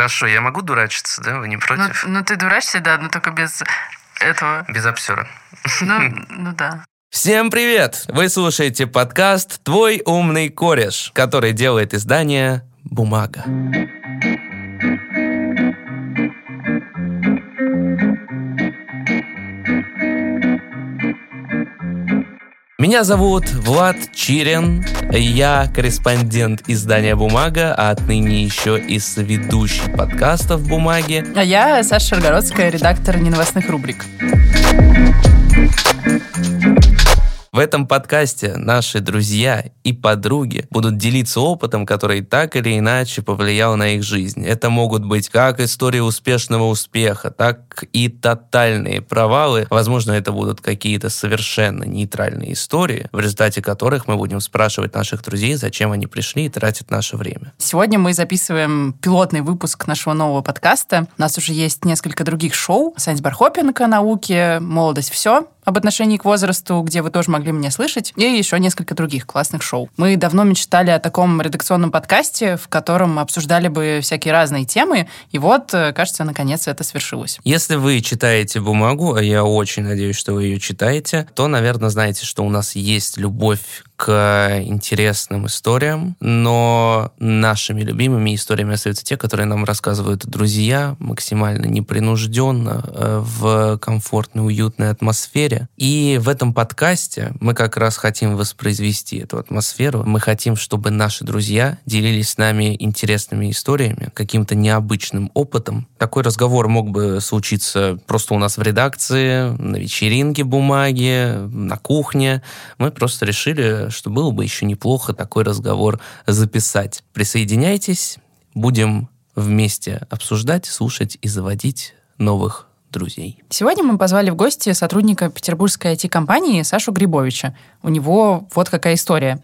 Хорошо, я могу дурачиться, да? Вы не Ну, против? ну, ты дурачишься, да, но только без этого. Без обсера. Ну, ну да. Всем привет! Вы слушаете подкаст «Твой умный кореш», который делает издание «Бумага». Меня зовут Влад Чирин, я корреспондент издания «Бумага», а отныне еще и соведущий подкастов «Бумаги». А я Саша Шаргородская, редактор неновостных рубрик. Этом подкасте наши друзья и подруги будут делиться опытом, который так или иначе повлиял на их жизнь. Это могут быть как истории успешного успеха, так и тотальные провалы. Возможно, это будут какие-то совершенно нейтральные истории, в результате которых мы будем спрашивать наших друзей, зачем они пришли и тратят наше время. Сегодня мы записываем пилотный выпуск нашего нового подкаста. У нас уже есть несколько других шоу. Санс Бархопенко «Науки», «Молодость. Все», об отношении к возрасту, где вы тоже могли меня слышать, и еще несколько других классных шоу. Мы давно мечтали о таком редакционном подкасте, в котором обсуждали бы всякие разные темы, и вот, э, кажется, наконец это свершилось. Если вы читаете бумагу, а я очень надеюсь, что вы ее читаете, то, наверное, знаете, что у нас есть любовь к интересным историям, но нашими любимыми историями остаются те, которые нам рассказывают друзья максимально непринужденно, э, в комфортной, уютной атмосфере. И в этом подкасте мы как раз хотим воспроизвести эту атмосферу. Мы хотим, чтобы наши друзья делились с нами интересными историями, каким-то необычным опытом. Такой разговор мог бы случиться просто у нас в редакции, на вечеринке бумаги, на кухне. Мы просто решили, что было бы еще неплохо такой разговор записать. Присоединяйтесь, будем вместе обсуждать, слушать и заводить новых друзей. Сегодня мы позвали в гости сотрудника петербургской IT-компании Сашу Грибовича. У него вот какая история.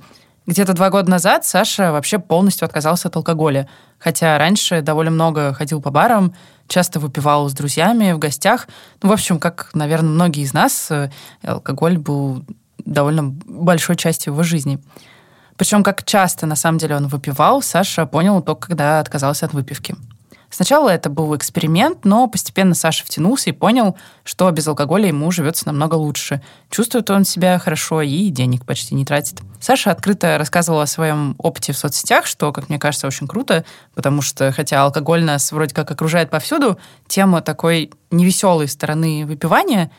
Где-то два года назад Саша вообще полностью отказался от алкоголя. Хотя раньше довольно много ходил по барам, часто выпивал с друзьями в гостях. Ну, в общем, как, наверное, многие из нас, э, алкоголь был довольно большой частью его жизни. Причем как часто, на самом деле, он выпивал, Саша понял только, когда отказался от выпивки. Сначала это был эксперимент, но постепенно Саша втянулся и понял, что без алкоголя ему живется намного лучше. Чувствует он себя хорошо и денег почти не тратит. Саша открыто рассказывала о своем опыте в соцсетях, что, как мне кажется, очень круто, потому что, хотя алкоголь нас вроде как окружает повсюду, тема такой невеселой стороны выпивания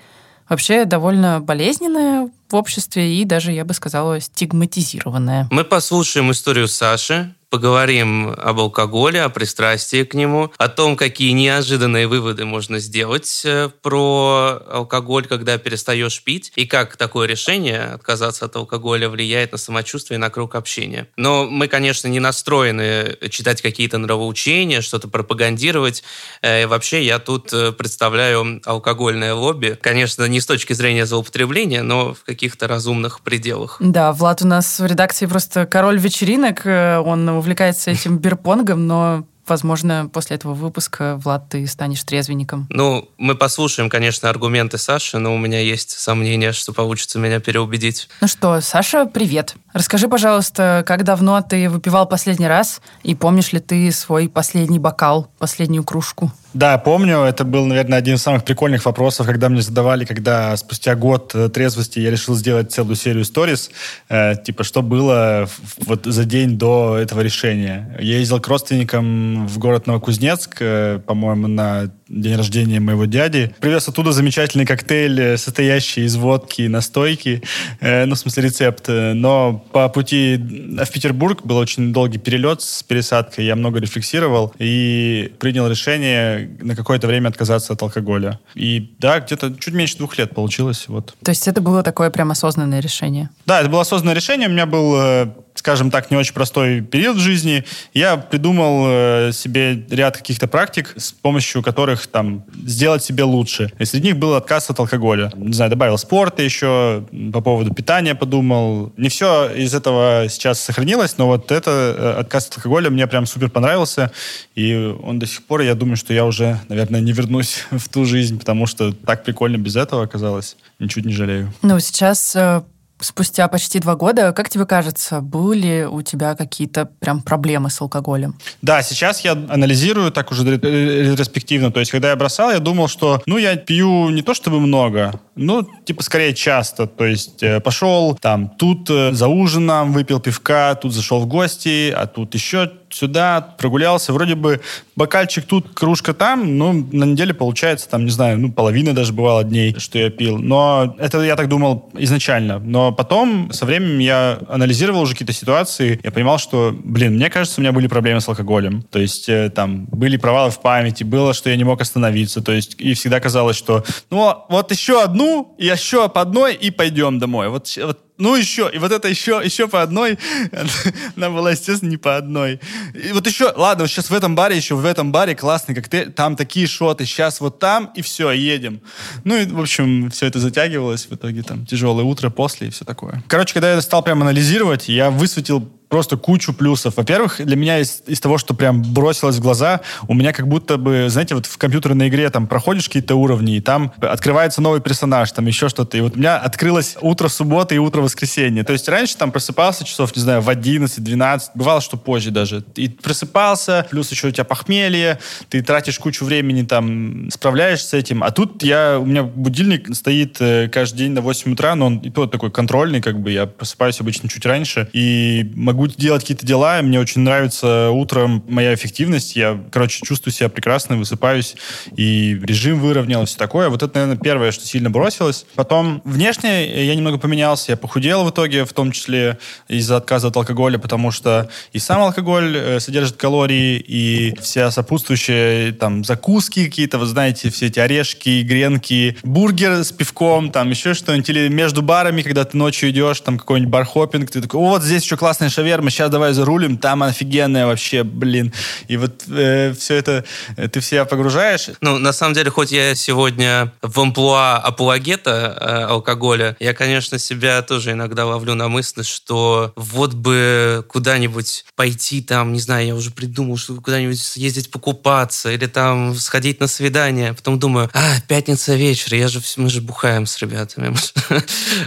вообще довольно болезненная в обществе и даже, я бы сказала, стигматизированная. Мы послушаем историю Саши, поговорим об алкоголе, о пристрастии к нему, о том, какие неожиданные выводы можно сделать э, про алкоголь, когда перестаешь пить, и как такое решение отказаться от алкоголя влияет на самочувствие и на круг общения. Но мы, конечно, не настроены читать какие-то нравоучения, что-то пропагандировать. Э, Вообще, я тут э, представляю алкогольное лобби. Конечно, не с точки зрения злоупотребления, но в каких-то разумных пределах. Да, Влад у нас в редакции просто король вечеринок, он увлекается этим бирпонгом, но возможно, после этого выпуска, Влад, ты станешь трезвенником. Ну, мы послушаем, конечно, аргументы Саши, но у меня есть сомнение, что получится меня переубедить. Ну что, Саша, привет. Расскажи, пожалуйста, как давно ты выпивал последний раз, и помнишь ли ты свой последний бокал, последнюю кружку? Да, помню, это был, наверное, один из самых прикольных вопросов, когда мне задавали, когда спустя год э, трезвости я решил сделать целую серию сториз, э, типа, что было вот за день до этого решения. Я ездил к родственникам в город Новокузнецк, э, по-моему, на день рождения моего дяди. Привез оттуда замечательный коктейль, э, состоящий из водки и настойки, э, ну, в смысле, рецепт. Но по пути в Петербург был очень долгий перелет с пересадкой, я много рефлексировал и принял решение на какое-то время отказаться от алкоголя. И да, где-то чуть меньше двух лет получилось. Вот. То есть это было такое прям осознанное решение? Да, это было осознанное решение. У меня был, э, скажем так, не очень простой период в жизни. Я придумал э, себе ряд каких-то практик, с помощью которых там сделать себе лучше. И среди них был отказ от алкоголя. Не знаю, добавил спорта еще, по поводу питания подумал. Не все из этого сейчас сохранилось, но вот это э, отказ от алкоголя мне прям супер понравился. И он до сих пор, я думаю, что я уже, наверное, не вернусь в ту жизнь, потому что так прикольно без этого оказалось. Ничуть не жалею. Ну, сейчас э, Спустя почти два года, как тебе кажется, были у тебя какие-то прям проблемы с алкоголем? Да, сейчас я анализирую так уже ретроспективно. То есть, когда я бросал, я думал, что, ну, я пью не то чтобы много, ну, типа, скорее часто. То есть, э, пошел там, тут э, за ужином выпил пивка, тут зашел в гости, а тут еще сюда, прогулялся, вроде бы бокальчик тут, кружка там, ну, на неделе получается, там, не знаю, ну, половина даже бывало дней, что я пил. Но это я так думал изначально. Но потом, со временем я анализировал уже какие-то ситуации, я понимал, что, блин, мне кажется, у меня были проблемы с алкоголем. То есть, э, там, были провалы в памяти, было, что я не мог остановиться, то есть, и всегда казалось, что, ну, вот еще одну, и еще по одной, и пойдем домой. Вот, вот ну еще, и вот это еще, еще по одной, она была, естественно, не по одной. И вот еще, ладно, вот сейчас в этом баре, еще в этом баре классный коктейль, там такие шоты, сейчас вот там, и все, едем. Ну и, в общем, все это затягивалось, в итоге там тяжелое утро после и все такое. Короче, когда я стал прям анализировать, я высветил просто кучу плюсов. Во-первых, для меня из, из того, что прям бросилось в глаза, у меня как будто бы, знаете, вот в компьютерной игре там проходишь какие-то уровни, и там открывается новый персонаж, там еще что-то. И вот у меня открылось утро субботы и утро воскресенья. То есть раньше там просыпался часов, не знаю, в 11-12, бывало, что позже даже. И просыпался, плюс еще у тебя похмелье, ты тратишь кучу времени там, справляешься с этим. А тут я, у меня будильник стоит э, каждый день на 8 утра, но он и то такой контрольный, как бы я просыпаюсь обычно чуть раньше, и могу могу делать какие-то дела, мне очень нравится утром моя эффективность, я, короче, чувствую себя прекрасно, высыпаюсь, и режим выровнял, все такое. Вот это, наверное, первое, что сильно бросилось. Потом внешне я немного поменялся, я похудел в итоге, в том числе из-за отказа от алкоголя, потому что и сам алкоголь э, содержит калории, и все сопутствующие там закуски какие-то, вы знаете, все эти орешки, гренки, бургер с пивком, там еще что-нибудь, или между барами, когда ты ночью идешь, там какой-нибудь бархопинг, ты такой, вот здесь еще классная шаверма, шаверма, сейчас давай зарулим, там офигенная вообще, блин. И вот э, все это э, ты в себя погружаешь. Ну, на самом деле, хоть я сегодня в амплуа апологета э, алкоголя, я, конечно, себя тоже иногда ловлю на мысли, что вот бы куда-нибудь пойти там, не знаю, я уже придумал, что куда-нибудь съездить покупаться или там сходить на свидание. Потом думаю, а, пятница вечер, я же, мы же бухаем с ребятами.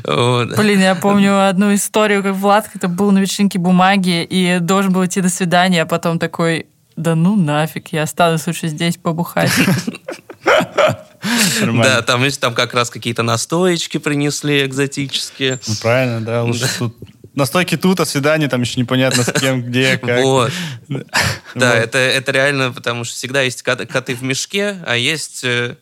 Блин, я помню одну историю, как Влад это был на вечеринке бумаги и должен был идти до свидания, а потом такой, да ну нафиг, я останусь лучше здесь побухать. Да, там, видишь, там как раз какие-то настоечки принесли экзотические. Ну, правильно, да, лучше тут настойки тут, а свидание там еще непонятно с кем, где, как. Вот. Да, это, это реально, потому что всегда есть коты в мешке, а есть, э,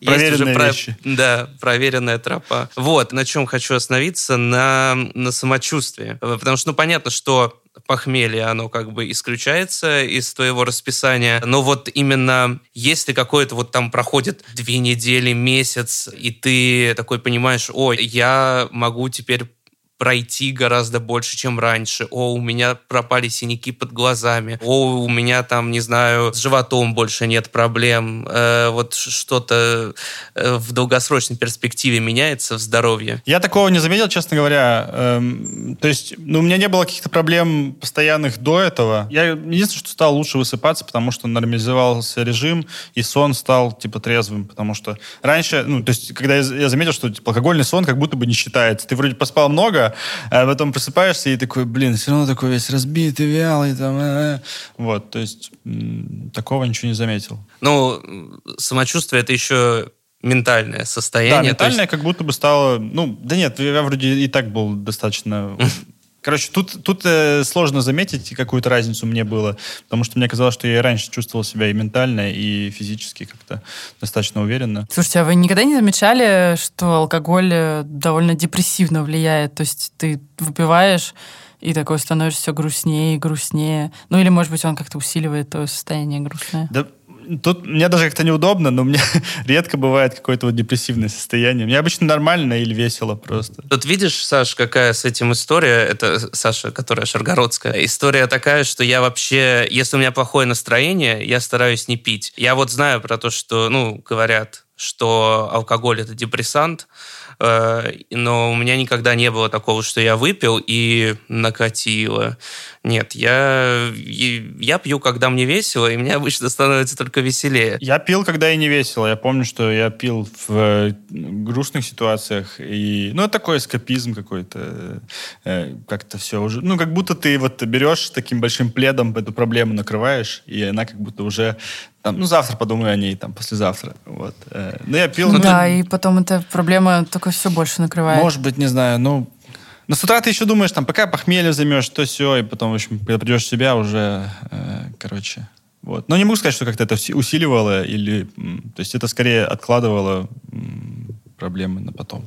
есть уже про. Да, проверенная тропа. Вот, на чем хочу остановиться, на, на самочувствии. Потому что, ну, понятно, что похмелье, оно как бы исключается из твоего расписания. Но вот именно если какое-то вот там проходит две недели, месяц, и ты такой понимаешь, ой, я могу теперь пройти гораздо больше, чем раньше. О, у меня пропали синяки под глазами. О, у меня там, не знаю, с животом больше нет проблем. Э, вот что-то э, в долгосрочной перспективе меняется в здоровье. Я такого не заметил, честно говоря. Эм, то есть, ну, у меня не было каких-то проблем постоянных до этого. Я единственное, что стал лучше высыпаться, потому что нормализовался режим, и сон стал, типа, трезвым, потому что раньше, ну, то есть, когда я, заметил, что, типа, алкогольный сон как будто бы не считается. Ты вроде поспал много, а потом просыпаешься и такой, блин, все равно такой весь разбитый, вялый. Там, э, э. Вот, то есть такого ничего не заметил. Ну, самочувствие это еще ментальное состояние. Да, ментальное есть... как будто бы стало... Ну, да нет, я вроде и так был достаточно Короче, тут, тут э, сложно заметить какую-то разницу мне было, потому что мне казалось, что я и раньше чувствовал себя и ментально, и физически как-то достаточно уверенно. Слушайте, а вы никогда не замечали, что алкоголь э, довольно депрессивно влияет? То есть ты выпиваешь и такой становишься все грустнее и грустнее. Ну или, может быть, он как-то усиливает твое состояние грустное. Да, Тут мне даже как-то неудобно, но меня редко бывает какое-то вот депрессивное состояние. Мне обычно нормально или весело просто. Тут видишь, Саш, какая с этим история? Это Саша, которая шаргородская. История такая, что я вообще, если у меня плохое настроение, я стараюсь не пить. Я вот знаю про то, что, ну, говорят, что алкоголь это депрессант, э, но у меня никогда не было такого, что я выпил и накатило. Нет, я, я пью, когда мне весело, и мне обычно становится только веселее. Я пил, когда и не весело. Я помню, что я пил в э, грустных ситуациях. И, ну, это такой эскапизм какой-то. Э, как-то все уже... Ну, как будто ты вот берешь таким большим пледом эту проблему, накрываешь, и она как будто уже там, ну, завтра подумаю о ней, там, послезавтра. Вот. Э, но я пил... Ну, да, и потом эта проблема только все больше накрывает. Может быть, не знаю, ну, но с утра ты еще думаешь, там, пока похмелье займешь, то все, и потом, в общем, когда придешь в себя, уже, э, короче, вот. Но не могу сказать, что как-то это усиливало, или, то есть это скорее откладывало проблемы на потом.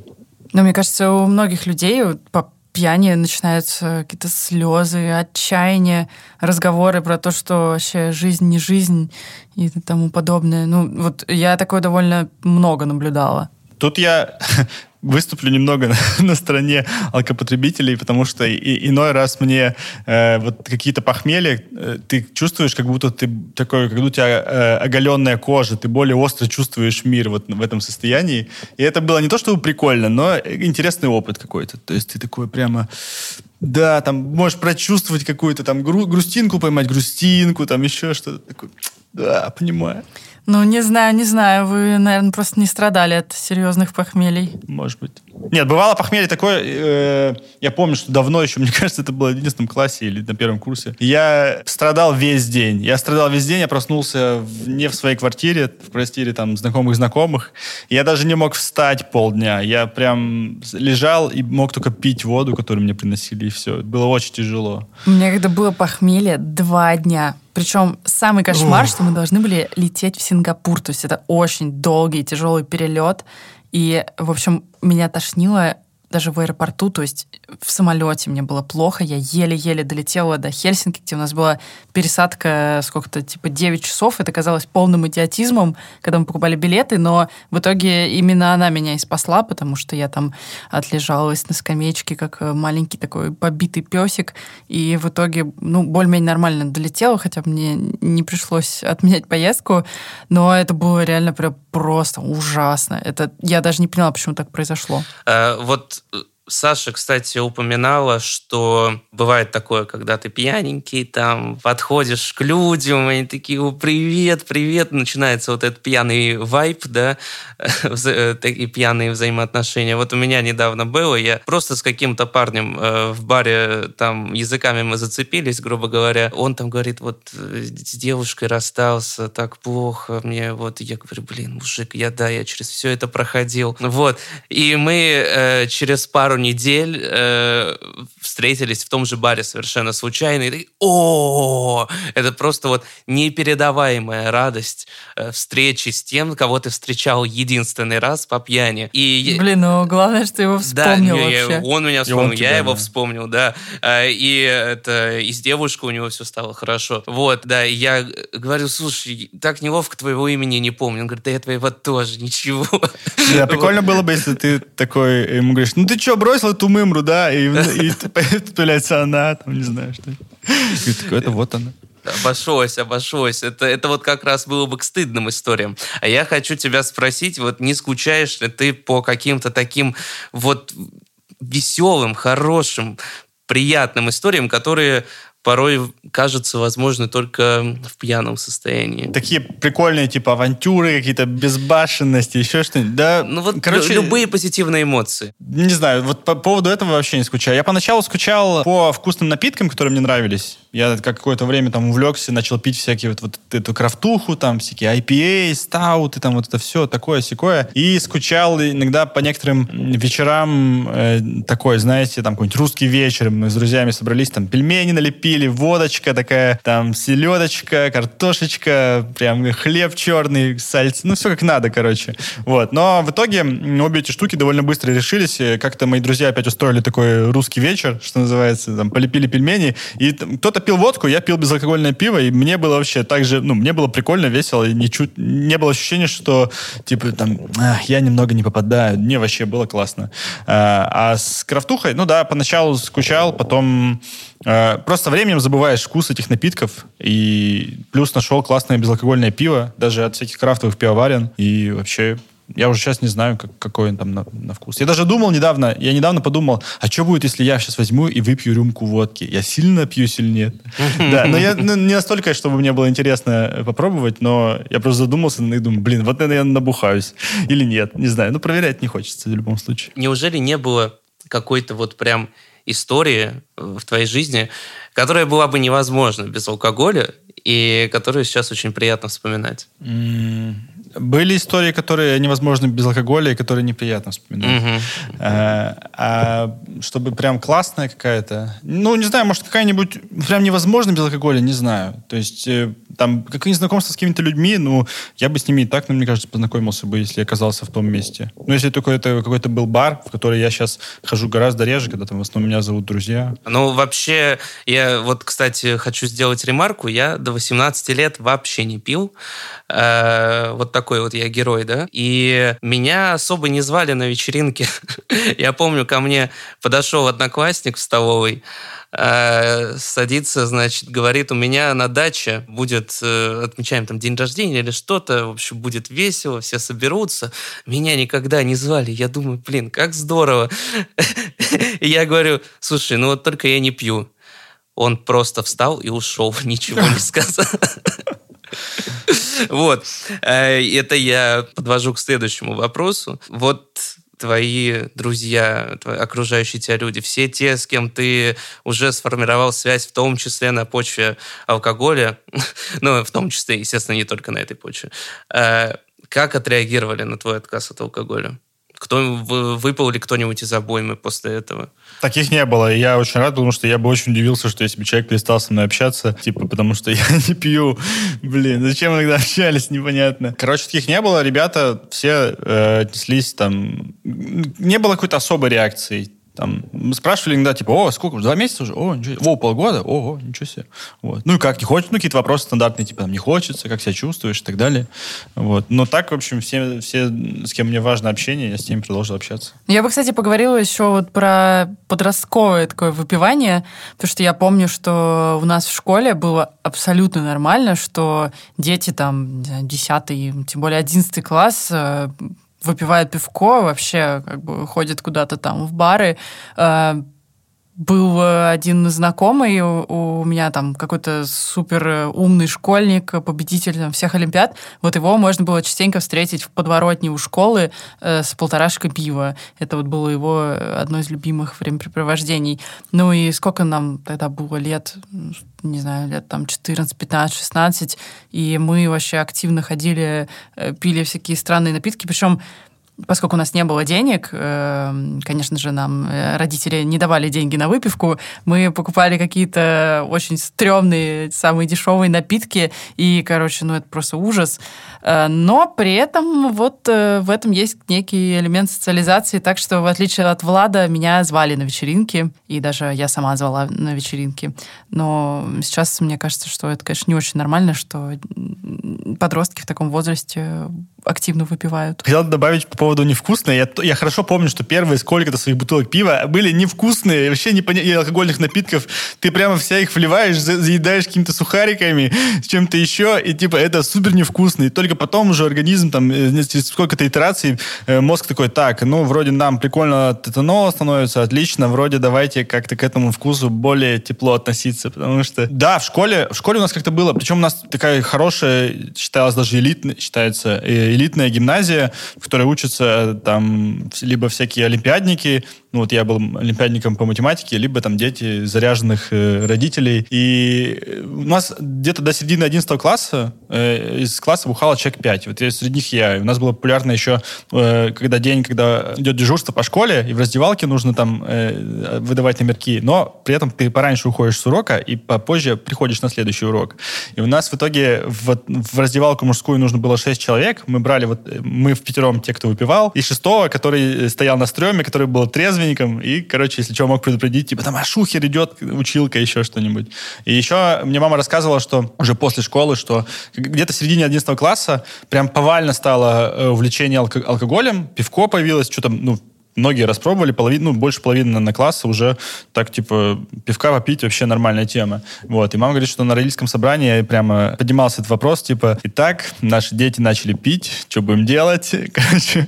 Но мне кажется, у многих людей по пьяни начинаются какие-то слезы, отчаяние, разговоры про то, что вообще жизнь не жизнь и тому подобное. Ну, вот я такое довольно много наблюдала. Тут я выступлю немного на, стороне алкопотребителей, потому что и, иной раз мне э, вот какие-то похмелья, э, ты чувствуешь, как будто ты такой, как будто у тебя э, оголенная кожа, ты более остро чувствуешь мир вот в этом состоянии. И это было не то, чтобы прикольно, но интересный опыт какой-то. То есть ты такой прямо... Да, там можешь прочувствовать какую-то там гру- грустинку поймать, грустинку, там еще что-то. Да, понимаю. Ну, не знаю, не знаю. Вы, наверное, просто не страдали от серьезных похмелий. Может быть. Нет, бывало похмелье такое, э, я помню, что давно еще, мне кажется, это было в 11 классе или на первом курсе. Я страдал весь день. Я страдал весь день, я проснулся в, не в своей квартире, в квартире там знакомых-знакомых. Я даже не мог встать полдня. Я прям лежал и мог только пить воду, которую мне приносили, и все. Было очень тяжело. У меня когда было похмелье два дня. Причем самый кошмар, Ох. что мы должны были лететь в Сингапур. То есть это очень долгий, тяжелый перелет. И, в общем, меня тошнило даже в аэропорту, то есть в самолете мне было плохо, я еле-еле долетела до Хельсинки, где у нас была пересадка сколько-то, типа 9 часов, это казалось полным идиотизмом, когда мы покупали билеты, но в итоге именно она меня и спасла, потому что я там отлежалась на скамеечке, как маленький такой побитый песик, и в итоге, ну, более-менее нормально долетела, хотя мне не пришлось отменять поездку, но это было реально прям просто ужасно. Это я даже не поняла, почему так произошло. А, вот Саша, кстати, упоминала, что бывает такое, когда ты пьяненький, там, подходишь к людям, и они такие, о, привет, привет, начинается вот этот пьяный вайп, да, э, такие пьяные взаимоотношения. Вот у меня недавно было, я просто с каким-то парнем э, в баре, там, языками мы зацепились, грубо говоря, он там говорит, вот, э, с девушкой расстался, так плохо, мне вот, я говорю, блин, мужик, я, да, я через все это проходил, вот, и мы через пару недель э, встретились в том же баре совершенно случайно. И о, это просто вот непередаваемая радость э, встречи с тем, кого ты встречал единственный раз по пьяни. И Блин, ну главное, что его вспомнил да, вообще. Я, он меня вспомнил, я тебя, его да. вспомнил, да. Э, и это и с девушкой у него все стало хорошо. Вот, да. И я говорю, слушай, так неловко твоего имени не помню. Он говорит, да я твоего тоже, ничего. Да, прикольно было бы, если ты такой ему говоришь, ну ты что, бросил эту мымру, да, и, и появляется она, там, не знаю, что. И такой, это вот она. Обошлось, обошлось. Это, это вот как раз было бы к стыдным историям. А я хочу тебя спросить, вот не скучаешь ли ты по каким-то таким вот веселым, хорошим, приятным историям, которые порой кажется возможно только в пьяном состоянии. Такие прикольные, типа, авантюры, какие-то безбашенности, еще что-нибудь. Да, ну вот, короче... Любые позитивные эмоции. Не знаю, вот по поводу этого вообще не скучаю. Я поначалу скучал по вкусным напиткам, которые мне нравились. Я какое-то время там увлекся, начал пить всякие вот, вот эту крафтуху, там всякие IPA, стауты, там вот это все такое секое. И скучал иногда по некоторым вечерам э, такой, знаете, там какой-нибудь русский вечер. Мы с друзьями собрались, там пельмени налепили, пили, водочка такая, там селедочка, картошечка, прям хлеб черный, сальце, ну все как надо, короче. Вот. Но в итоге обе эти штуки довольно быстро решились. Как-то мои друзья опять устроили такой русский вечер, что называется, там полепили пельмени, и кто-то пил водку, я пил безалкогольное пиво, и мне было вообще так же, ну, мне было прикольно, весело, и ничуть, не было ощущения, что, типа, там, я немного не попадаю. Мне вообще было классно. А, а с крафтухой, ну да, поначалу скучал, потом Э, просто временем забываешь вкус этих напитков. И плюс нашел классное безалкогольное пиво, даже от всяких крафтовых пивоварен. И вообще Я уже сейчас не знаю, как, какой он там на, на вкус. Я даже думал недавно, я недавно подумал, а что будет, если я сейчас возьму и выпью рюмку водки? Я сильно пью, или нет? Да, но я ну, не настолько, чтобы мне было интересно попробовать, но я просто задумался и думаю, блин, вот, наверное, я набухаюсь. Или нет, не знаю. Ну, проверять не хочется в любом случае. Неужели не было какой-то вот прям истории в твоей жизни, которая была бы невозможна без алкоголя и которую сейчас очень приятно вспоминать? Были истории, которые невозможны без алкоголя и которые неприятно вспоминать. Угу. А, а чтобы прям классная какая-то... Ну, не знаю, может, какая-нибудь прям невозможно без алкоголя, не знаю. То есть э, там какие-нибудь знакомства с какими-то людьми, ну, я бы с ними и так, ну, мне кажется, познакомился бы, если оказался в том месте. Ну, если только это какой-то был бар, в который я сейчас хожу гораздо реже, когда там в основном меня зовут друзья. Ну, вообще, я вот, кстати, хочу сделать ремарку. Я до 18 лет вообще не пил. Э, вот такой вот я герой, да. И меня особо не звали на вечеринке. я помню, ко мне подошел одноклассник в столовой, э, садится, значит, говорит, у меня на даче будет, э, отмечаем там день рождения или что-то, в общем, будет весело, все соберутся. Меня никогда не звали. Я думаю, блин, как здорово. Я говорю, слушай, ну вот только я не пью. Он просто встал и ушел, ничего не сказал. Вот. Э, это я подвожу к следующему вопросу. Вот твои друзья, твои окружающие тебя люди, все те, с кем ты уже сформировал связь, в том числе на почве алкоголя, ну, в том числе, естественно, не только на этой почве, э, как отреагировали на твой отказ от алкоголя? Кто, выпал ли кто-нибудь из обоймы после этого? Таких не было. И я очень рад, потому что я бы очень удивился, что если бы человек перестал со мной общаться, типа, потому что я не пью. Блин, зачем иногда общались, непонятно. Короче, таких не было. Ребята все э, отнеслись там... Не было какой-то особой реакции. Там, спрашивали иногда, типа, о, сколько, два месяца уже? О, ничего, о, полгода? Ого, ничего себе. Вот. Ну и как, не хочешь? Ну, какие-то вопросы стандартные, типа, там, не хочется, как себя чувствуешь и так далее. Вот. Но так, в общем, все, все, с кем мне важно общение, я с ними продолжил общаться. Я бы, кстати, поговорила еще вот про подростковое такое выпивание, потому что я помню, что у нас в школе было абсолютно нормально, что дети там 10 тем более 11 класс э, выпивает пивко, вообще как бы ходит куда-то там в бары. Э, был один знакомый, у, меня там какой-то супер умный школьник, победитель там, всех олимпиад. Вот его можно было частенько встретить в подворотне у школы э, с полторашкой пива. Это вот было его одно из любимых времяпрепровождений. Ну и сколько нам тогда было лет? не знаю, лет там 14, 15, 16, и мы вообще активно ходили, э, пили всякие странные напитки, причем поскольку у нас не было денег, э, конечно же, нам э, родители не давали деньги на выпивку, мы покупали какие-то очень стрёмные, самые дешевые напитки, и, короче, ну, это просто ужас. Э, но при этом вот в этом есть некий элемент социализации, так что, в отличие от Влада, меня звали на вечеринки, и даже я сама звала на вечеринки. Но сейчас мне кажется, что это, конечно, не очень нормально, что подростки в таком возрасте активно выпивают. Хотел добавить по поводу невкусное. Я, я хорошо помню, что первые сколько-то своих бутылок пива были невкусные, вообще не поня... и алкогольных напитков. Ты прямо вся их вливаешь, заедаешь какими-то сухариками, с чем-то еще, и типа это супер невкусно. И только потом уже организм, там, э, через сколько-то итераций, э, мозг такой, так, ну, вроде нам прикольно от этанола становится, отлично, вроде давайте как-то к этому вкусу более тепло относиться, потому что, да, в школе, в школе у нас как-то было, причем у нас такая хорошая, считалась даже элитная, считается, э, элитная гимназия, в которой учатся э, там либо всякие олимпиадники, ну вот я был олимпиадником по математике, либо там дети заряженных э, родителей. И э, у нас где-то до середины 11 класса э, из класса бухало человек 5. Вот среди них я. У нас было популярно еще, э, когда день, когда идет дежурство по школе, и в раздевалке нужно там э, выдавать номерки, но при этом ты пораньше уходишь с урока и попозже приходишь на следующий урок. И у нас в итоге в, в раздевалку мужскую нужно было 6 человек. Мы брали вот, э, мы в пятером те, кто выпивал, и шестого, который стоял на стреме, который был трезвый, трезвенником, и, короче, если что, мог предупредить, типа, там, а шухер идет, училка, еще что-нибудь. И еще мне мама рассказывала, что уже после школы, что где-то в середине 11 класса прям повально стало э, увлечение алко- алкоголем, пивко появилось, что там, ну, многие распробовали, половину, ну, больше половины на класса уже так, типа, пивка попить вообще нормальная тема. Вот. И мама говорит, что на родительском собрании прямо поднимался этот вопрос, типа, итак, наши дети начали пить, что будем делать? Короче,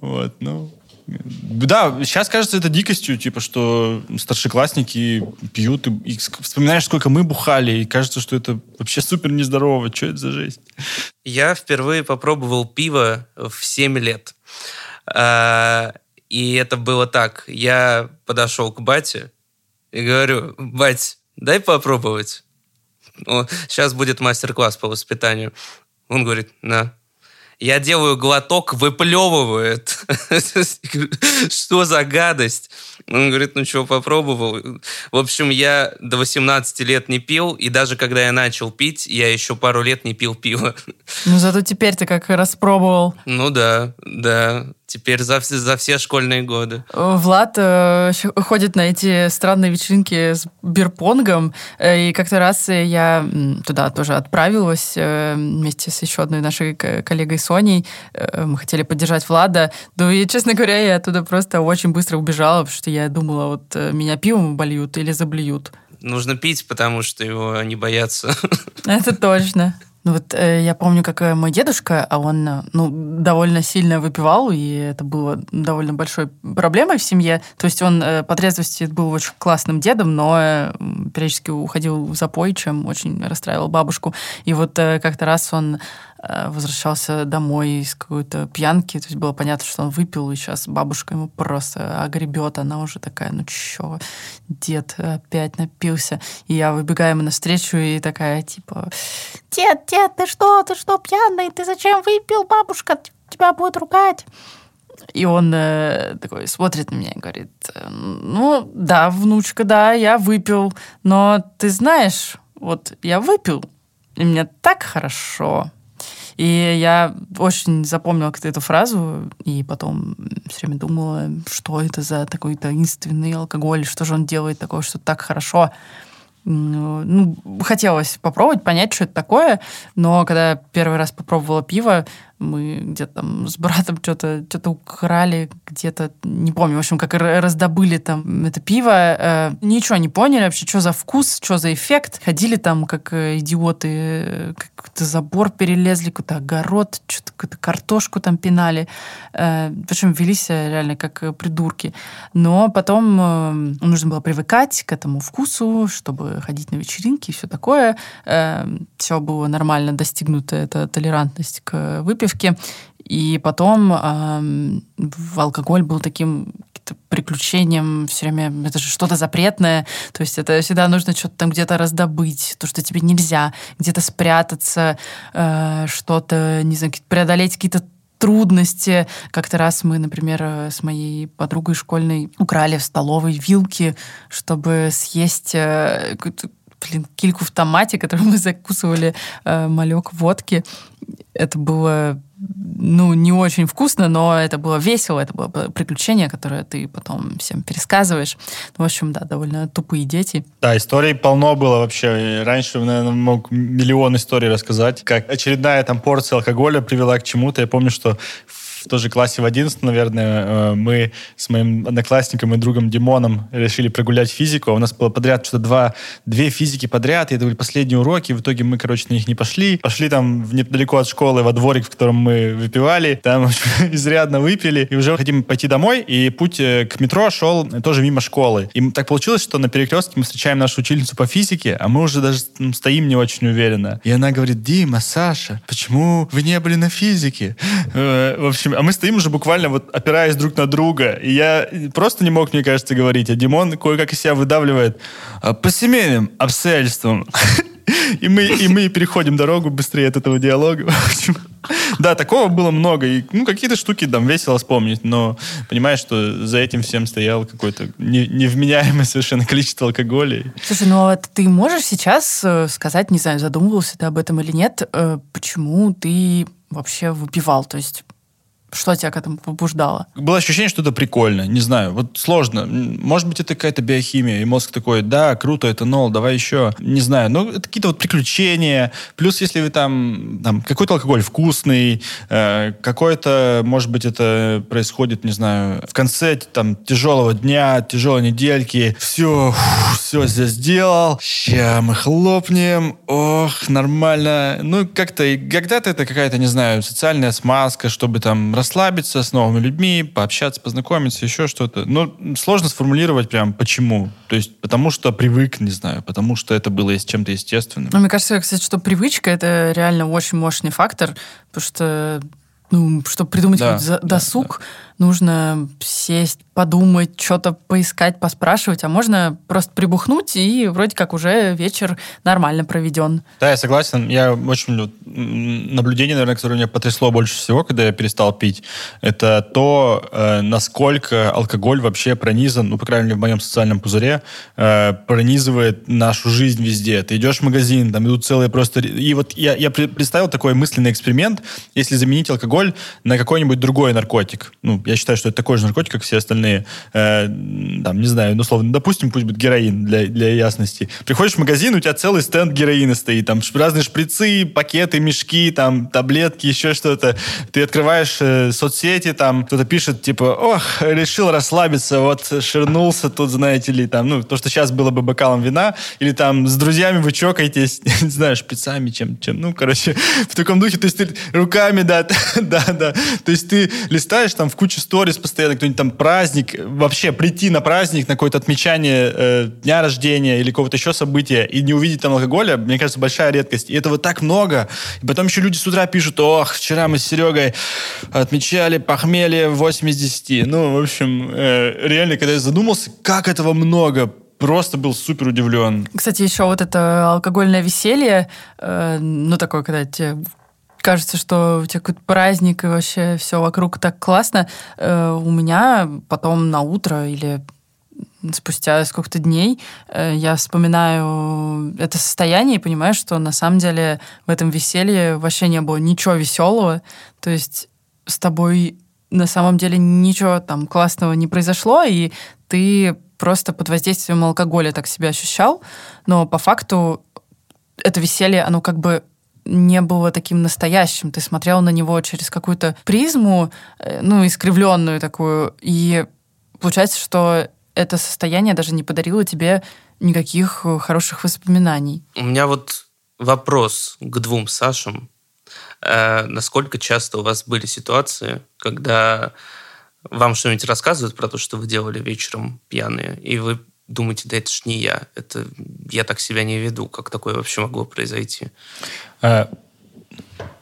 вот, ну, да, сейчас кажется это дикостью, типа, что старшеклассники пьют, и, и вспоминаешь, сколько мы бухали, и кажется, что это вообще супер нездорово. Что это за жесть? Я впервые попробовал пиво в 7 лет. А, и это было так. Я подошел к бате и говорю, бать, дай попробовать. Сейчас будет мастер-класс по воспитанию. Он говорит, на, я делаю глоток, выплевывает. Что за гадость? Он говорит, ну что, попробовал? В общем, я до 18 лет не пил, и даже когда я начал пить, я еще пару лет не пил пиво. Ну, зато теперь ты как распробовал. Ну да, да. Теперь за, за все школьные годы. Влад э, ходит на эти странные вечеринки с бирпонгом, э, и как-то раз я туда тоже отправилась э, вместе с еще одной нашей коллегой Соней. Э, мы хотели поддержать Влада. Ну и, честно говоря, я оттуда просто очень быстро убежала, потому что я думала, вот э, меня пивом обольют или заблюют. Нужно пить, потому что его не боятся. Это точно. Ну вот э, я помню, как э, мой дедушка, а он э, ну, довольно сильно выпивал, и это было довольно большой проблемой в семье. То есть он э, по трезвости был очень классным дедом, но э, периодически уходил в запой, чем очень расстраивал бабушку. И вот э, как-то раз он возвращался домой из какой-то пьянки, то есть было понятно, что он выпил, и сейчас бабушка ему просто огребет, она уже такая, ну чё, дед опять напился. И я выбегаю ему навстречу и такая, типа, дед, дед, ты что, ты что, пьяный, ты зачем выпил, бабушка тебя будет ругать. И он э, такой смотрит на меня и говорит, ну да, внучка, да, я выпил, но ты знаешь, вот я выпил, и мне так хорошо. И я очень запомнила эту фразу, и потом все время думала, что это за такой таинственный алкоголь, что же он делает такое, что так хорошо. Ну, хотелось попробовать, понять, что это такое, но когда первый раз попробовала пиво, мы где-то там с братом что-то что украли, где-то, не помню, в общем, как раздобыли там это пиво. Э, ничего не поняли вообще, что за вкус, что за эффект. Ходили там, как э, идиоты, э, какой-то забор перелезли, какой-то огород, что-то какую-то картошку там пинали. Э, в общем, вели себя реально как э, придурки. Но потом э, нужно было привыкать к этому вкусу, чтобы ходить на вечеринки и все такое. Э, все было нормально достигнута эта толерантность к выпивке выпивки. И потом э, алкоголь был таким приключением все время, это же что-то запретное, то есть это всегда нужно что-то там где-то раздобыть, то, что тебе нельзя, где-то спрятаться, э, что-то, не знаю, преодолеть какие-то трудности. Как-то раз мы, например, э, с моей подругой школьной украли в столовой вилки, чтобы съесть э, блин, кильку в томате, которую мы закусывали э, малек водки. Это было ну, не очень вкусно, но это было весело, это было приключение, которое ты потом всем пересказываешь. Ну, в общем, да, довольно тупые дети. Да, историй полно было вообще. Раньше, наверное, мог миллион историй рассказать, как очередная там порция алкоголя привела к чему-то. Я помню, что в тоже классе в 11, наверное, э, мы с моим одноклассником и другом Димоном решили прогулять физику. У нас было подряд что-то два, две физики подряд, и это были последние уроки. В итоге мы, короче, на них не пошли. Пошли там недалеко от школы во дворик, в котором мы выпивали. Там изрядно выпили. И уже хотим пойти домой. И путь э, к метро шел тоже мимо школы. И так получилось, что на перекрестке мы встречаем нашу учительницу по физике, а мы уже даже стоим не очень уверенно. И она говорит, Дима, Саша, почему вы не были на физике? Э, в общем, а мы стоим уже буквально вот опираясь друг на друга. И я просто не мог, мне кажется, говорить. А Димон кое-как из себя выдавливает «А по семейным обстоятельствам. И мы, и мы переходим дорогу быстрее от этого диалога. Да, такого было много. И, ну, какие-то штуки там весело вспомнить, но понимаешь, что за этим всем стоял какое-то не, невменяемое совершенно количество алкоголя. Слушай, ну а ты можешь сейчас э, сказать, не знаю, задумывался ты об этом или нет, э, почему ты вообще выпивал? То есть Что тебя к этому побуждало? Было ощущение, что это прикольно. Не знаю, вот сложно. Может быть, это какая-то биохимия, и мозг такой, да, круто, это нол, давай еще. Не знаю, ну, это какие-то вот приключения. Плюс, если вы там, там какой-то алкоголь вкусный, э, какой-то, может быть, это происходит, не знаю, в конце там тяжелого дня, тяжелой недельки. Все, фу, все здесь сделал. Ща мы хлопнем. Ох, нормально. Ну, как-то, когда-то это какая-то, не знаю, социальная смазка, чтобы там расслабиться с новыми людьми, пообщаться, познакомиться, еще что-то. Но сложно сформулировать прям почему. То есть потому что привык, не знаю, потому что это было с чем-то естественным. Ну, мне кажется, кстати, что привычка — это реально очень мощный фактор, потому что ну, чтобы придумать Да, какой-то за- да, досуг, нужно сесть, подумать, что-то поискать, поспрашивать, а можно просто прибухнуть, и вроде как уже вечер нормально проведен. Да, я согласен. Я очень наблюдение, наверное, которое меня потрясло больше всего, когда я перестал пить, это то, э, насколько алкоголь вообще пронизан, ну, по крайней мере, в моем социальном пузыре, э, пронизывает нашу жизнь везде. Ты идешь в магазин, там идут целые просто... И вот я, я пре- представил такой мысленный эксперимент, если заменить алкоголь на какой-нибудь другой наркотик. Ну, я считаю, что это такой же наркотик, как все остальные. Э, там, не знаю, ну, условно, допустим, пусть будет героин для, для ясности. Приходишь в магазин, у тебя целый стенд героина стоит. Там разные шприцы, пакеты, мешки, там, таблетки, еще что-то. Ты открываешь э, соцсети, там, кто-то пишет, типа, ох, решил расслабиться, вот ширнулся тут, знаете ли, там, ну, то, что сейчас было бы бокалом вина, или там с друзьями вы чокаетесь, не знаю, шприцами, чем, чем, ну, короче, в таком духе, то есть ты руками, да, да, да, то есть ты листаешь там в кучу сторис постоянно, кто-нибудь там праздник, вообще прийти на праздник, на какое-то отмечание э, дня рождения или какого-то еще события и не увидеть там алкоголя, мне кажется, большая редкость. И этого так много. И потом еще люди с утра пишут, ох, вчера мы с Серегой отмечали похмелье 8 из 10. Ну, в общем, э, реально, когда я задумался, как этого много, просто был супер удивлен. Кстати, еще вот это алкогольное веселье, э, ну, такое, когда тебе кажется, что у тебя какой-то праздник, и вообще все вокруг так классно. Э, у меня потом на утро или спустя сколько-то дней э, я вспоминаю это состояние и понимаю, что на самом деле в этом веселье вообще не было ничего веселого. То есть с тобой на самом деле ничего там классного не произошло, и ты просто под воздействием алкоголя так себя ощущал, но по факту это веселье, оно как бы не было таким настоящим. Ты смотрел на него через какую-то призму, э, ну, искривленную такую, и получается, что это состояние даже не подарило тебе никаких э, хороших воспоминаний. У меня вот вопрос к двум Сашам. Э, насколько часто у вас были ситуации, когда вам что-нибудь рассказывают про то, что вы делали вечером пьяные, и вы думаете, да это ж не я, это я так себя не веду, как такое вообще могло произойти? Э,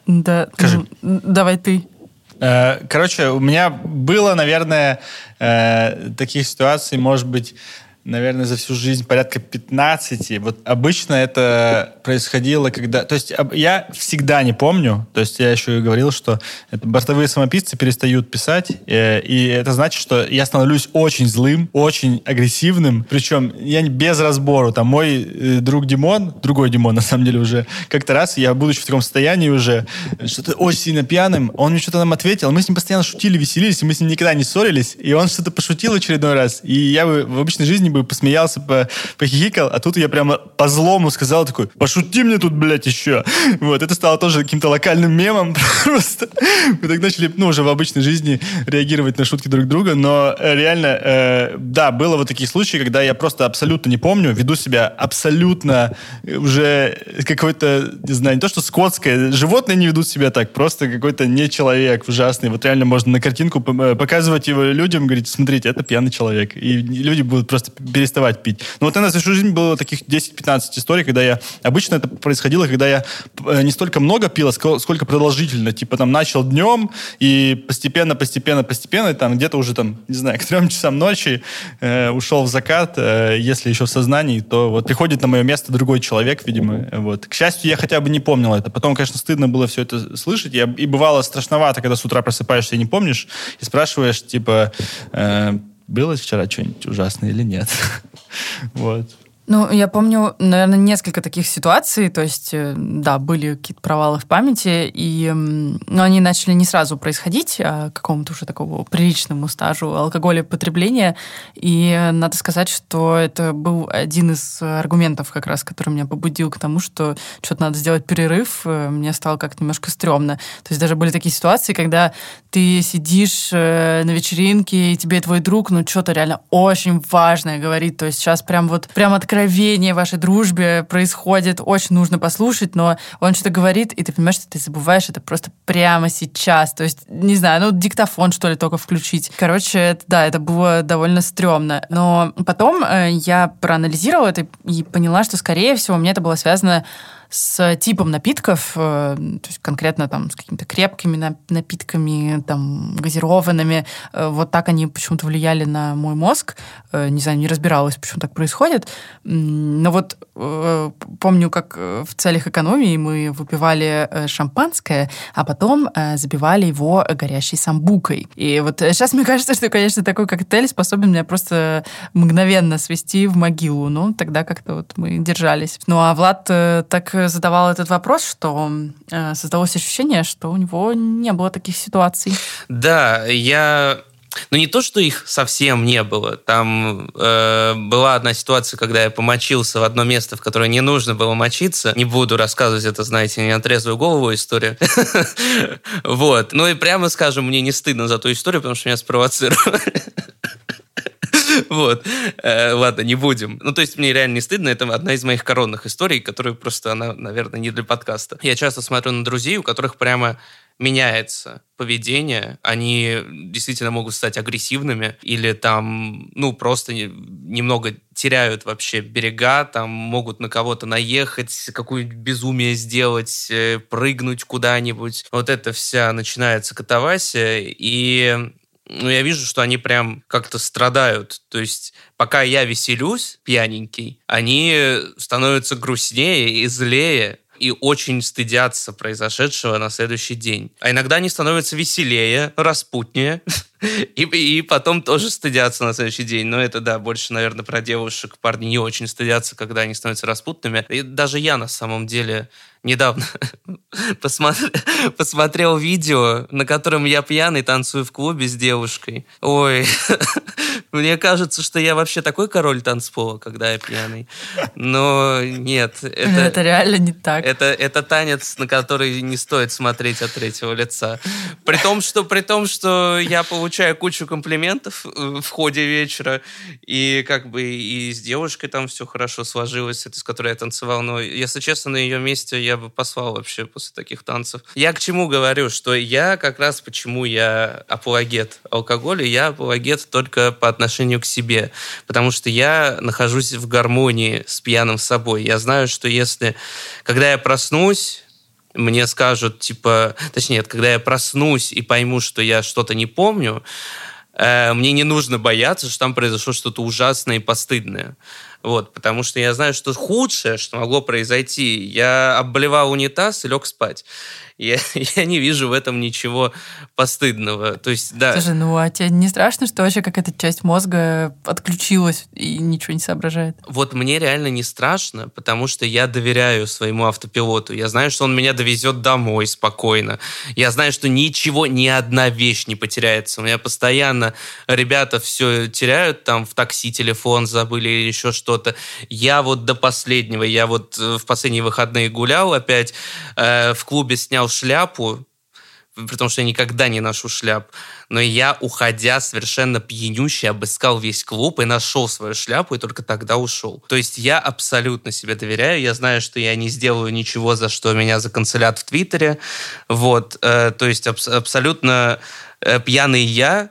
Да, Скажи. давай ты. Э, Короче, у меня было, наверное, э, таких ситуаций, может быть, наверное, за всю жизнь порядка 15. Вот обычно это происходило, когда... То есть я всегда не помню, то есть я еще и говорил, что это бортовые самописцы перестают писать, э, и это значит, что я становлюсь очень злым, очень агрессивным, причем я без разбору. Там мой э, друг Димон, другой Димон, на самом деле, уже как-то раз, я, будучи в таком состоянии уже, что-то очень сильно пьяным, он мне что-то нам ответил, мы с ним постоянно шутили, веселились, и мы с ним никогда не ссорились, и он что-то пошутил очередной раз, и я бы в обычной жизни бы посмеялся, по- похихикал, а тут я прямо по злому сказал такой, пошути мне тут, блядь, еще. Вот, это стало тоже каким-то локальным мемом просто. Мы так начали, ну, уже в обычной жизни реагировать на шутки друг друга, но э, реально, э, да, было вот такие случаи, когда я просто абсолютно не помню, веду себя абсолютно уже какой-то, не знаю, не то что скотское, животные не ведут себя так, просто какой-то не человек ужасный. Вот реально можно на картинку э, показывать его людям, говорить, смотрите, это пьяный человек. И люди будут просто переставать пить. Но вот у нас всю жизнь было таких 10-15 историй, когда я... Обычно это происходило, когда я э, не столько много пил, а ско- сколько продолжительно. Типа там начал днем, и постепенно, постепенно, постепенно, там где-то уже там, не знаю, к трем часам ночи э, ушел в закат. Э, если еще в сознании, то вот приходит на мое место другой человек, видимо. Вот. К счастью, я хотя бы не помнил это. Потом, конечно, стыдно было все это слышать. Я- и бывало страшновато, когда с утра просыпаешься и не помнишь, и спрашиваешь, типа, э, было вчера что-нибудь ужасное или нет? Вот. Ну, я помню, наверное, несколько таких ситуаций. То есть, э, да, были какие-то провалы в памяти, и, но они начали не сразу происходить, а какому-то уже такому приличному стажу алкоголя потребления. И надо сказать, что это был один из аргументов, как раз, который меня побудил к тому, что что-то надо сделать перерыв. Э, мне стало как-то немножко стрёмно. То есть даже были такие ситуации, когда ты сидишь э, на вечеринке, и тебе твой друг, ну, что-то реально очень важное говорит. То есть сейчас прям вот, прям открывается откровение вашей дружбе происходит, очень нужно послушать, но он что-то говорит, и ты понимаешь, что ты забываешь это просто прямо сейчас. То есть, не знаю, ну, диктофон, что ли, только включить. Короче, это, да, это было довольно стрёмно. Но потом э, я проанализировала это и поняла, что, скорее всего, мне это было связано с типом напитков, э, то есть конкретно там с какими-то крепкими напитками, там, газированными. Э, вот так они почему-то влияли на мой мозг. Э, не знаю, не разбиралась, почему так происходит. Но вот помню, как в целях экономии мы выпивали шампанское, а потом забивали его горящей самбукой. И вот сейчас мне кажется, что, конечно, такой коктейль способен меня просто мгновенно свести в могилу. Но тогда как-то вот мы держались. Ну а Влад так задавал этот вопрос, что э, создалось ощущение, что у него не было таких ситуаций. Да, я ну, не то, что их совсем не было. Там э, была одна ситуация, когда я помочился в одно место, в которое не нужно было мочиться. Не буду рассказывать это, знаете, не отрезаю голову историю. Вот. Ну и прямо скажем, мне не стыдно за ту историю, потому что меня спровоцировали. Вот. Э, ладно, не будем. Ну, то есть мне реально не стыдно. Это одна из моих коронных историй, которая просто, она, наверное, не для подкаста. Я часто смотрю на друзей, у которых прямо меняется поведение, они действительно могут стать агрессивными или там, ну, просто немного теряют вообще берега, там могут на кого-то наехать, какое-нибудь безумие сделать, э, прыгнуть куда-нибудь. Вот это вся начинается катавасия, и ну, я вижу, что они прям как-то страдают. То есть, пока я веселюсь, пьяненький, они становятся грустнее и злее и очень стыдятся произошедшего на следующий день. А иногда они становятся веселее, распутнее, и, и потом тоже стыдятся на следующий день. Но это, да, больше, наверное, про девушек. Парни не очень стыдятся, когда они становятся распутными. И даже я, на самом деле, недавно посмотрел, видео, на котором я пьяный танцую в клубе с девушкой. Ой, мне кажется, что я вообще такой король танцпола, когда я пьяный. Но нет. Это, это реально не так. Это, это танец, на который не стоит смотреть от третьего лица. При том, что, при том, что я получаю кучу комплиментов э, в ходе вечера, и как бы и с девушкой там все хорошо сложилось, с которой я танцевал. Но, если честно, на ее месте я я бы послал вообще после таких танцев. Я к чему говорю, что я как раз почему я апологет алкоголя, я апологет только по отношению к себе, потому что я нахожусь в гармонии с пьяным собой. Я знаю, что если, когда я проснусь, мне скажут, типа, точнее, когда я проснусь и пойму, что я что-то не помню, э, мне не нужно бояться, что там произошло что-то ужасное и постыдное. Вот, потому что я знаю, что худшее, что могло произойти, я обливал унитаз и лег спать. Я, я не вижу в этом ничего постыдного. То есть, да. Слушай, ну а тебе не страшно, что вообще какая-то часть мозга отключилась и ничего не соображает? Вот мне реально не страшно, потому что я доверяю своему автопилоту. Я знаю, что он меня довезет домой спокойно. Я знаю, что ничего, ни одна вещь не потеряется. У меня постоянно ребята все теряют, там в такси телефон забыли или еще что-то. Я вот до последнего, я вот э, в последние выходные гулял опять, э, в клубе снял шляпу, при том, что я никогда не ношу шляп. Но я, уходя совершенно пьянющий, обыскал весь клуб и нашел свою шляпу, и только тогда ушел. То есть я абсолютно себе доверяю. Я знаю, что я не сделаю ничего, за что меня законцелят в Твиттере. Вот. Э, то есть аб- абсолютно э, пьяный я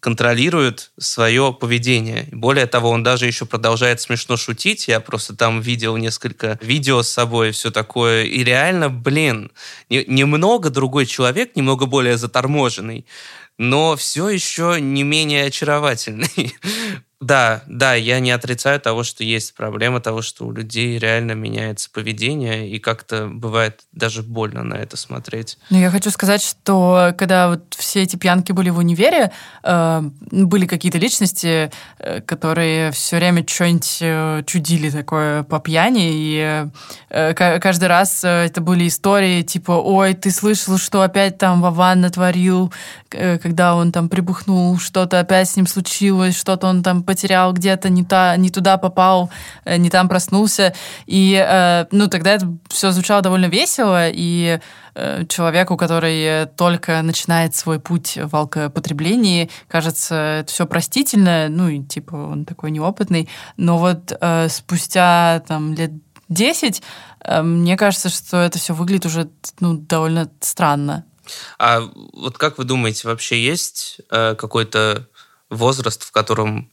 контролирует свое поведение. Более того, он даже еще продолжает смешно шутить. Я просто там видел несколько видео с собой все такое. И реально, блин, не, немного другой человек, немного более заторможенный, но все еще не менее очаровательный. Да, да, я не отрицаю того, что есть проблема того, что у людей реально меняется поведение, и как-то бывает даже больно на это смотреть. Ну, я хочу сказать, что когда вот все эти пьянки были в универе, э, были какие-то личности, э, которые все время что-нибудь э, чудили такое по пьяни, и э, каждый раз э, это были истории типа, ой, ты слышал, что опять там Вован натворил, э, когда он там прибухнул, что-то опять с ним случилось, что-то он там потерял где-то, не, та, не туда попал, э, не там проснулся. И, э, ну, тогда это все звучало довольно весело, и э, человеку, который только начинает свой путь в алкопотреблении, кажется, это все простительно, ну, и типа он такой неопытный. Но вот спустя там лет 10, э, мне кажется, что это все выглядит уже ну, довольно странно. А вот как вы думаете, вообще есть э, какой-то возраст, в котором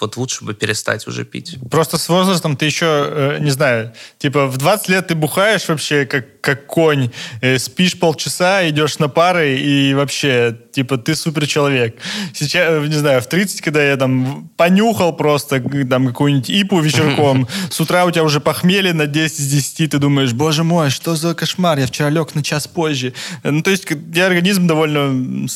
вот лучше бы перестать уже пить. Просто с возрастом ты еще, э, не знаю, типа в 20 лет ты бухаешь вообще как, как конь, э, спишь полчаса, идешь на пары и вообще, типа, ты супер человек. Сейчас, э, не знаю, в 30, когда я там понюхал просто там какую-нибудь ипу вечерком, с утра у тебя уже похмелье на 10 из 10, ты думаешь, боже мой, что за кошмар, я вчера лег на час позже. Ну, то есть, я организм довольно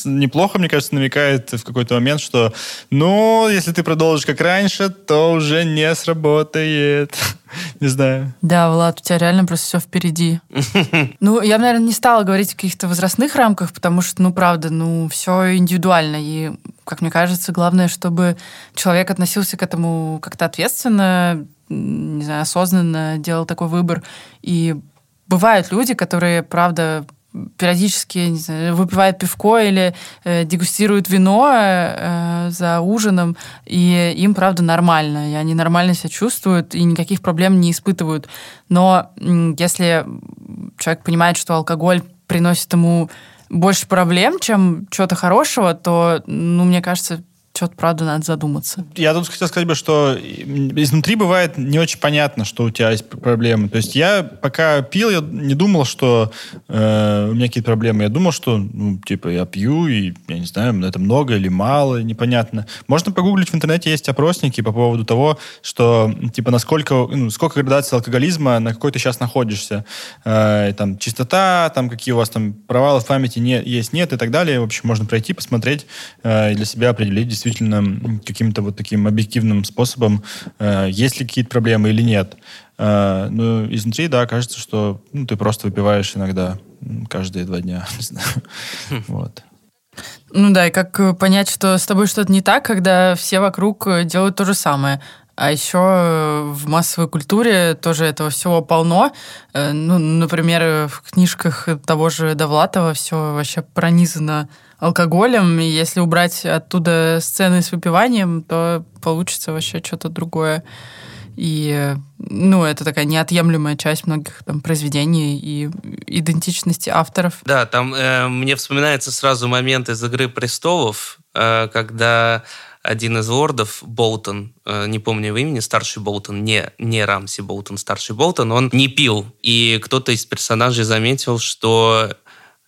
неплохо, мне кажется, намекает в какой-то момент, что, ну, если ты продолжишь как раньше, то уже не сработает. Не знаю. Да, Влад, у тебя реально просто все впереди. Ну, я, наверное, не стала говорить о каких-то возрастных рамках, потому что, ну, правда, ну, все индивидуально. И, как мне кажется, главное, чтобы человек относился к этому как-то ответственно, не знаю, осознанно делал такой выбор. И бывают люди, которые, правда, периодически не знаю, выпивает пивко или э, дегустирует вино э, за ужином, и им, правда, нормально, и они нормально себя чувствуют, и никаких проблем не испытывают. Но э, если человек понимает, что алкоголь приносит ему больше проблем, чем чего-то хорошего, то, ну, мне кажется, что-то, правда, надо задуматься. Я тут хотел сказать бы, что изнутри бывает не очень понятно, что у тебя есть проблемы. То есть я пока пил, я не думал, что э, у меня какие-то проблемы. Я думал, что, ну, типа, я пью, и, я не знаю, это много или мало, непонятно. Можно погуглить в интернете, есть опросники по поводу того, что, типа, насколько, ну, сколько градаций алкоголизма, на какой ты сейчас находишься. Э, там, чистота, там, какие у вас там провалы в памяти не, есть, нет и так далее. В общем, можно пройти, посмотреть э, и для себя определить действительно каким-то вот таким объективным способом, э, есть ли какие-то проблемы или нет. Э, ну, изнутри, да, кажется, что ну, ты просто выпиваешь иногда каждые два дня. Вот. Ну да, и как э, понять, что с тобой что-то не так, когда все вокруг э, делают то же самое. А еще э, в массовой культуре тоже этого всего полно. Ну, например, в книжках того же Довлатова все вообще пронизано алкоголем, и если убрать оттуда сцены с выпиванием, то получится вообще что-то другое. И, ну, это такая неотъемлемая часть многих там произведений и идентичности авторов. Да, там э, мне вспоминается сразу момент из «Игры престолов», э, когда один из лордов, Болтон, э, не помню его имени, старший Болтон, не, не Рамси Болтон, старший Болтон, он не пил. И кто-то из персонажей заметил, что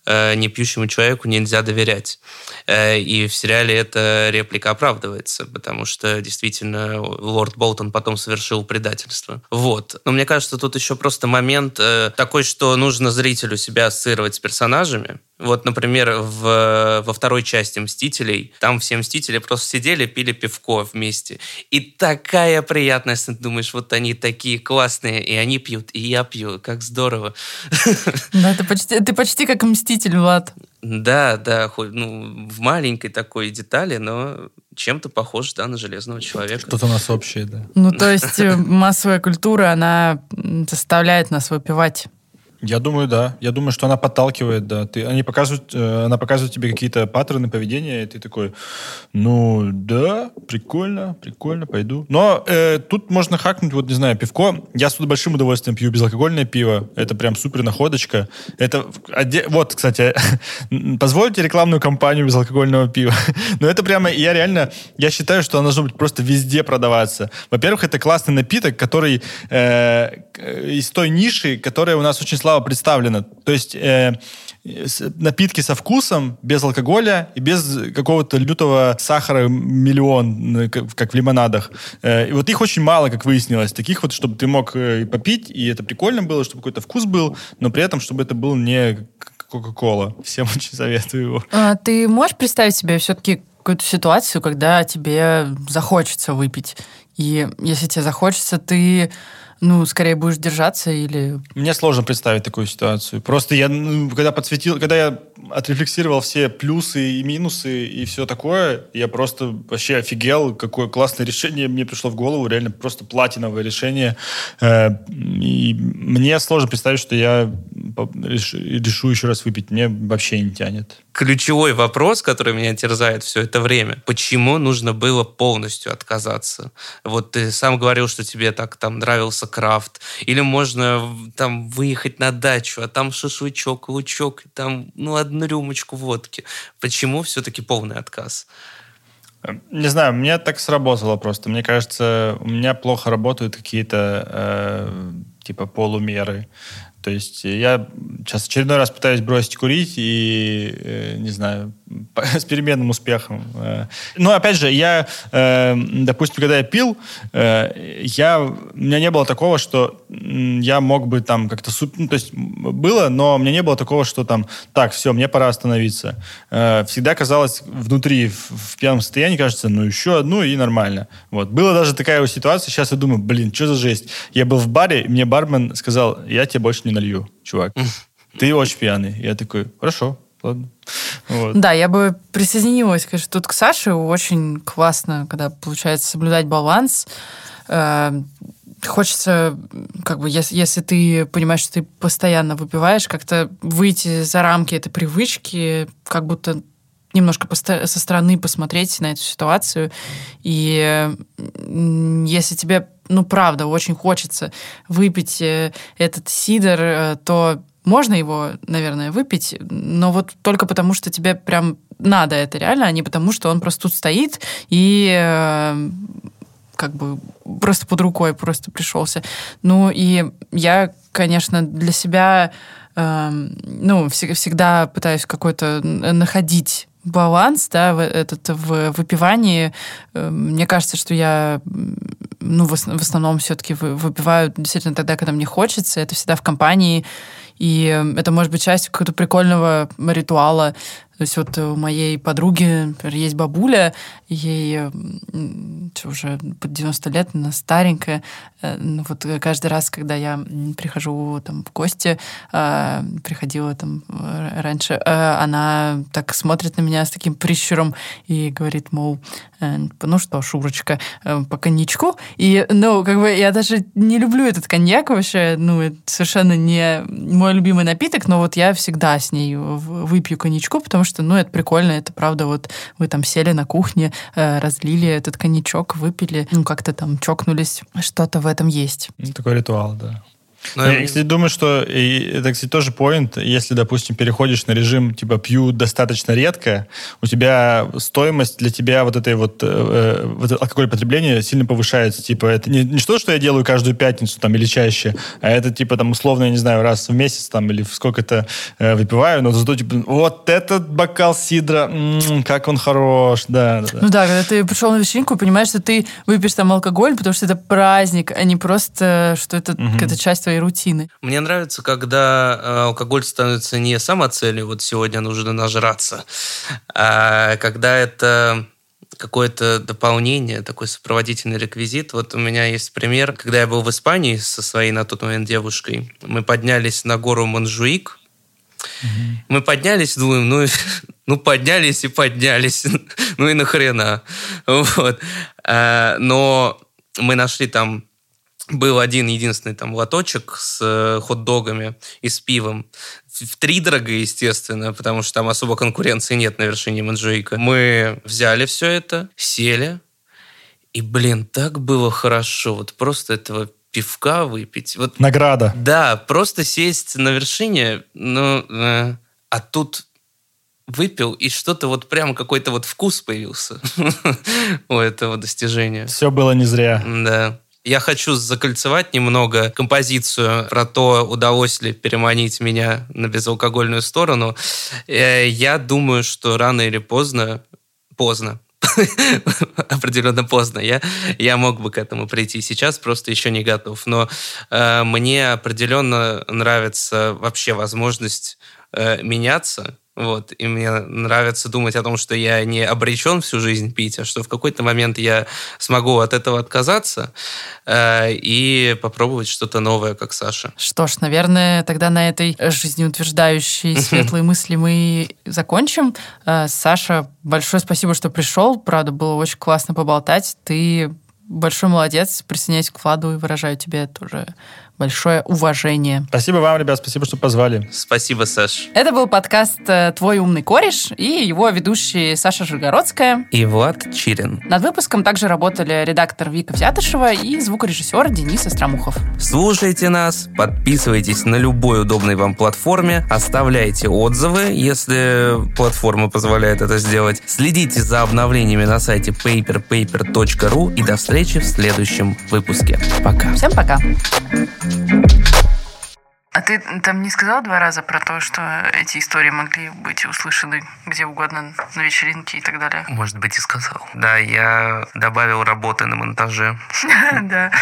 непьющему человеку нельзя доверять. Э, и в сериале эта реплика оправдывается, потому что действительно лорд Болтон потом совершил предательство. Вот. Но мне кажется, тут еще просто момент э, такой, что нужно зрителю себя ассоциировать с персонажами, вот, например, в, во второй части «Мстителей» там все «Мстители» просто сидели, пили пивко вместе. И такая приятность, ты думаешь, вот они такие классные, и они пьют, и я пью, как здорово. Да, ты почти, ты почти как «Мститель», Влад. Да, да, хоть, ну, в маленькой такой детали, но чем-то похож, да, на Железного Человека. Что-то у нас общее, да. Ну, то есть э, массовая культура, она заставляет нас выпивать я думаю, да. Я думаю, что она подталкивает, да. Ты, они показывают, э, она показывает тебе какие-то паттерны поведения, и ты такой, ну, да, прикольно, прикольно, пойду. Но э, тут можно хакнуть, вот, не знаю, пивко. Я с большим удовольствием пью безалкогольное пиво. Это прям супер находочка. Это, вот, кстати, позвольте рекламную кампанию безалкогольного пива. Но это прямо, я реально, я считаю, что оно должно быть просто везде продаваться. Во-первых, это классный напиток, который э, из той ниши, которая у нас очень слабо была представлена. То есть э, напитки со вкусом, без алкоголя и без какого-то лютого сахара миллион, как в лимонадах. Э, и вот их очень мало, как выяснилось. Таких вот, чтобы ты мог э, попить, и это прикольно было, чтобы какой-то вкус был, но при этом, чтобы это был не Кока-Кола. Всем очень советую его. А, ты можешь представить себе все-таки какую-то ситуацию, когда тебе захочется выпить? И если тебе захочется, ты ну, скорее будешь держаться или... Мне сложно представить такую ситуацию. Просто я, ну, когда подсветил, когда я отрефлексировал все плюсы и минусы и все такое, я просто вообще офигел, какое классное решение мне пришло в голову, реально просто платиновое решение. Э, и мне сложно представить, что я решу еще раз выпить. Мне вообще не тянет. Ключевой вопрос, который меня терзает все это время. Почему нужно было полностью отказаться? Вот ты сам говорил, что тебе так там нравился крафт. Или можно там выехать на дачу, а там шашлычок, лучок, там, ну, одну рюмочку водки. Почему все-таки полный отказ? Не знаю, мне так сработало просто. Мне кажется, у меня плохо работают какие-то э, типа полумеры. То есть я сейчас очередной раз пытаюсь бросить курить и, э, не знаю, с переменным успехом. Э. Но, опять же, я, э, допустим, когда я пил, я, у меня не было такого, что я мог бы там как-то... Ну, то есть было, но у меня не было такого, что там, так, все, мне пора остановиться. Всегда казалось внутри, в, в пьяном состоянии, кажется, ну, еще одну и нормально. Вот. Была даже такая ситуация, сейчас я думаю, блин, что за жесть. Я был в баре, мне бармен сказал, я тебе больше не налью, чувак. Ты очень пьяный. Я такой, хорошо, ладно. Вот. Да, я бы присоединилась, конечно, тут к Саше. Очень классно, когда получается соблюдать баланс. Э, хочется, как бы, если, если ты понимаешь, что ты постоянно выпиваешь, как-то выйти за рамки этой привычки, как будто немножко со стороны посмотреть на эту ситуацию. И если тебе ну, правда, очень хочется выпить э, этот сидр, э, то можно его, наверное, выпить, но вот только потому, что тебе прям надо это реально, а не потому, что он просто тут стоит и э, как бы просто под рукой просто пришелся. Ну и я, конечно, для себя э, ну, всегда пытаюсь какой-то находить баланс, да, этот в выпивании. Мне кажется, что я ну, в, основном все-таки выпиваю действительно тогда, когда мне хочется. Это всегда в компании. И это может быть частью какого-то прикольного ритуала. То есть вот у моей подруги, например, есть бабуля, ей что, уже под 90 лет, она старенькая. Э, ну, вот каждый раз, когда я прихожу там в гости, э, приходила там э, раньше, она так смотрит на меня с таким прищуром и говорит, мол, ну что, Шурочка, по коньячку. И, ну, как бы я даже не люблю этот коньяк вообще, ну, это совершенно не мой любимый напиток, но вот я всегда с ней выпью коньячку, потому что, ну, это прикольно, это правда, вот вы там сели на кухне, э, разлили этот коньячок, выпили, ну, как-то там чокнулись, что-то в этом есть. Ну, такой ритуал, да. Но я, кстати, думаю, что и это, кстати, тоже поинт. Если, допустим, переходишь на режим, типа, пью достаточно редко, у тебя стоимость для тебя вот этой вот, э, вот алкоголь потребления сильно повышается. Типа, это не, не что, что я делаю каждую пятницу там или чаще, а это, типа, там, условно, я не знаю, раз в месяц там или сколько-то э, выпиваю, но зато, типа, вот этот бокал сидра, м-м, как он хорош, да, да, да. Ну да, когда ты пришел на вечеринку, понимаешь, что ты выпьешь там алкоголь, потому что это праздник, а не просто, что это угу. какая-то часть твоей своей рутины. Мне нравится, когда э, алкоголь становится не самоцелью, вот сегодня нужно нажраться, а когда это какое-то дополнение, такой сопроводительный реквизит. Вот у меня есть пример, когда я был в Испании со своей на тот момент девушкой, мы поднялись на гору Монжуик, угу. мы поднялись, думаем, ну, ну поднялись и поднялись, ну и нахрена, вот. А, но мы нашли там был один единственный там лоточек с э, хот-догами и с пивом. В три дорого, естественно, потому что там особо конкуренции нет на вершине Манджуика. Мы взяли все это, сели, и, блин, так было хорошо. Вот просто этого пивка выпить. Вот, Награда. Да, просто сесть на вершине, ну, э, а тут выпил, и что-то вот прям какой-то вот вкус появился у этого достижения. Все было не зря. Да. Я хочу закольцевать немного композицию про то, удалось ли переманить меня на безалкогольную сторону. Э, я думаю, что рано или поздно, поздно, определенно поздно. Я, я мог бы к этому прийти сейчас, просто еще не готов. Но э, мне определенно нравится вообще возможность э, меняться вот, и мне нравится думать о том, что я не обречен всю жизнь пить, а что в какой-то момент я смогу от этого отказаться э, и попробовать что-то новое, как Саша. Что ж, наверное, тогда на этой жизнеутверждающей светлой мысли мы закончим. Э, Саша, большое спасибо, что пришел. Правда, было очень классно поболтать. Ты большой молодец. Присоединяюсь к Владу и выражаю тебе тоже большое уважение. Спасибо вам, ребят, спасибо, что позвали. Спасибо, Саш. Это был подкаст э, «Твой умный кореш» и его ведущие Саша Жигородская и Влад Чирин. Над выпуском также работали редактор Вика Взятышева и звукорежиссер Денис Остромухов. Слушайте нас, подписывайтесь на любой удобной вам платформе, оставляйте отзывы, если платформа позволяет это сделать. Следите за обновлениями на сайте paperpaper.ru и до встречи в следующем выпуске. Пока. Всем пока. А ты там не сказал два раза про то, что эти истории могли быть услышаны где угодно, на вечеринке и так далее? Может быть, и сказал. Да, я добавил работы на монтаже. Да.